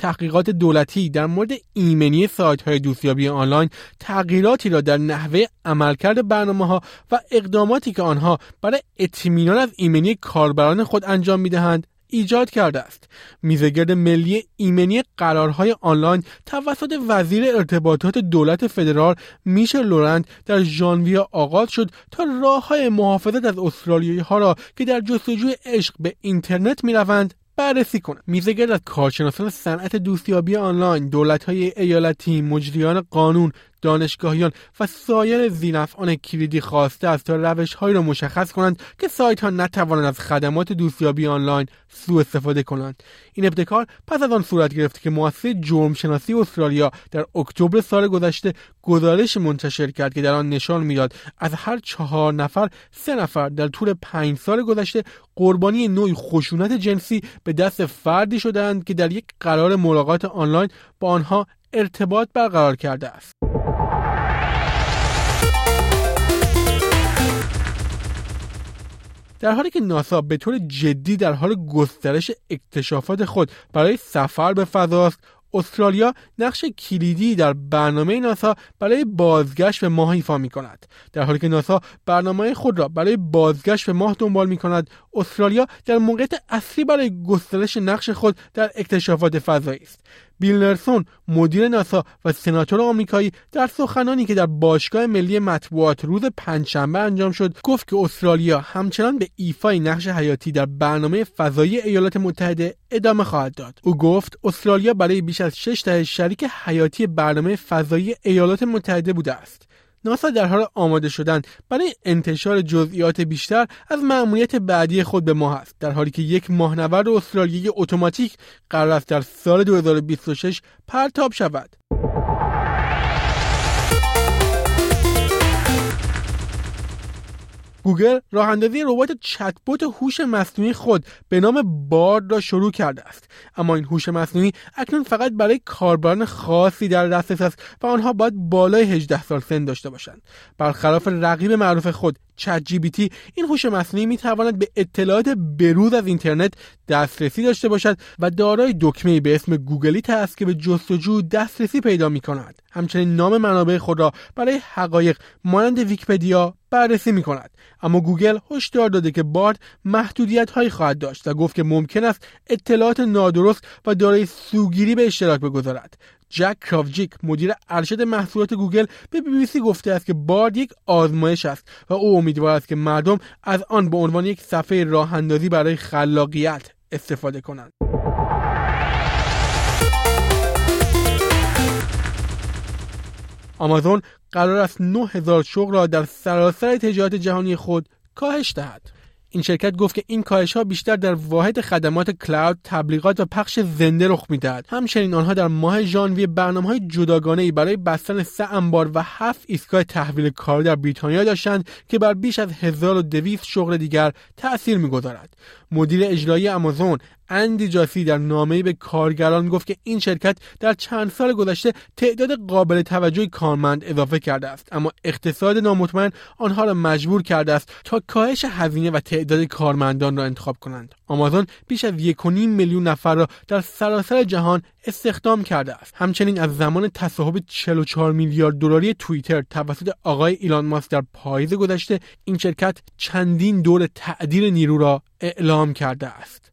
تحقیقات دولتی در مورد ایمنی سایت های دوستیابی آنلاین تغییراتی را در نحوه عملکرد برنامه ها و اقداماتی که آنها برای اطمینان از ایمنی کاربران خود انجام می‌دهند ایجاد کرده است. میزگرد ملی ایمنی قرارهای آنلاین توسط وزیر ارتباطات دولت فدرال میشل لورند در ژانویه آغاز شد تا راه های محافظت از استرالیایی ها را که در جستجوی عشق به اینترنت می‌روند بررسی کنند میزگرد از کارشناسان صنعت دوستیابی آنلاین دولت‌های ایالتی مجریان قانون دانشگاهیان و سایر زینفعان کلیدی خواسته است تا روشهایی را مشخص کنند که سایت ها نتوانند از خدمات دوستیابی آنلاین سوء استفاده کنند. این ابتکار پس از آن صورت گرفت که مؤسسه جرم شناسی استرالیا در اکتبر سال گذشته گزارش منتشر کرد که در آن نشان می‌داد از هر چهار نفر سه نفر در طول پنج سال گذشته قربانی نوعی خشونت جنسی به دست فردی شدند که در یک قرار ملاقات آنلاین با آنها ارتباط برقرار کرده است. در حالی که ناسا به طور جدی در حال گسترش اکتشافات خود برای سفر به فضاست استرالیا نقش کلیدی در برنامه ناسا برای بازگشت به ماه ایفا می کند. در حالی که ناسا برنامه خود را برای بازگشت به ماه دنبال می کند، استرالیا در موقعیت اصلی برای گسترش نقش خود در اکتشافات فضایی است. بیل نرسون مدیر ناسا و سناتور آمریکایی در سخنانی که در باشگاه ملی مطبوعات روز پنجشنبه انجام شد گفت که استرالیا همچنان به ایفای نقش حیاتی در برنامه فضایی ایالات متحده ادامه خواهد داد. او گفت استرالیا برای بیش از شش دهه شریک حیاتی برنامه فضایی ایالات متحده بوده است. ناسا در حال آماده شدن برای انتشار جزئیات بیشتر از مأموریت بعدی خود به ماه است در حالی که یک ماهنورد استرالیایی اتوماتیک قرار است در سال 2026 پرتاب شود. گوگل راه اندازی ربات چتبوت هوش مصنوعی خود به نام بارد را شروع کرده است. اما این هوش مصنوعی اکنون فقط برای کاربران خاصی در دسترس است و آنها باید بالای 18 سال سن داشته باشند. برخلاف رقیب معروف خود ChatGPT این هوش مصنوعی می تواند به اطلاعات بروز از اینترنت دسترسی داشته باشد و دارای دکمه به اسم Google it است که به جستجو دسترسی پیدا می کند همچنین نام منابع خود را برای حقایق مانند ویکیپدیا بررسی می کند اما گوگل هشدار داده که Bard محدودیت هایی خواهد داشت و گفت که ممکن است اطلاعات نادرست و دارای سوگیری به اشتراک بگذارد. Jack Krawczyk مدیر ارشد محصولات گوگل به بی بی سی گفته است که Bard یک آزمایش است و او امیدوار است که مردم از آن به عنوان یک صفحه راه اندازی برای خلاقیت استفاده کنند. آمازون قرار است 9000 شغل را در سراسر تجارت جهانی خود کاهش دهد. این شرکت گفت که این کاهش ها بیشتر در واحد خدمات cloud، تبلیغات و پخش زنده رخ می‌دهد. همچنین آنها در ماه ژانویه برنامه های جداگانه ای برای بستن سه انبار و هفت ایستگاه تحویل کار در بریتانیا داشتند که بر بیش از 1200 شغل دیگر تأثیر می‌گذارد. مدیر اجرایی آمازون اندی جاسی در نامه‌ای به کارگران گفت که این شرکت در چند سال گذشته تعداد قابل توجهی کارمند اضافه کرده است. اما اقتصاد نامطمئن آنها را مجبور کرده است تا کاهش هزینه و تعداد کارمندان را انتخاب کنند. آمازون بیش از 1.5 میلیون نفر را در سراسر جهان استخدام کرده است. همچنین از زمان تصاحب 44 میلیارد دلاری توییتر توسط آقای ایلان ماسک در پاییز گذشته این شرکت چندین دور تعدیل نیرو را اعلام کرده است.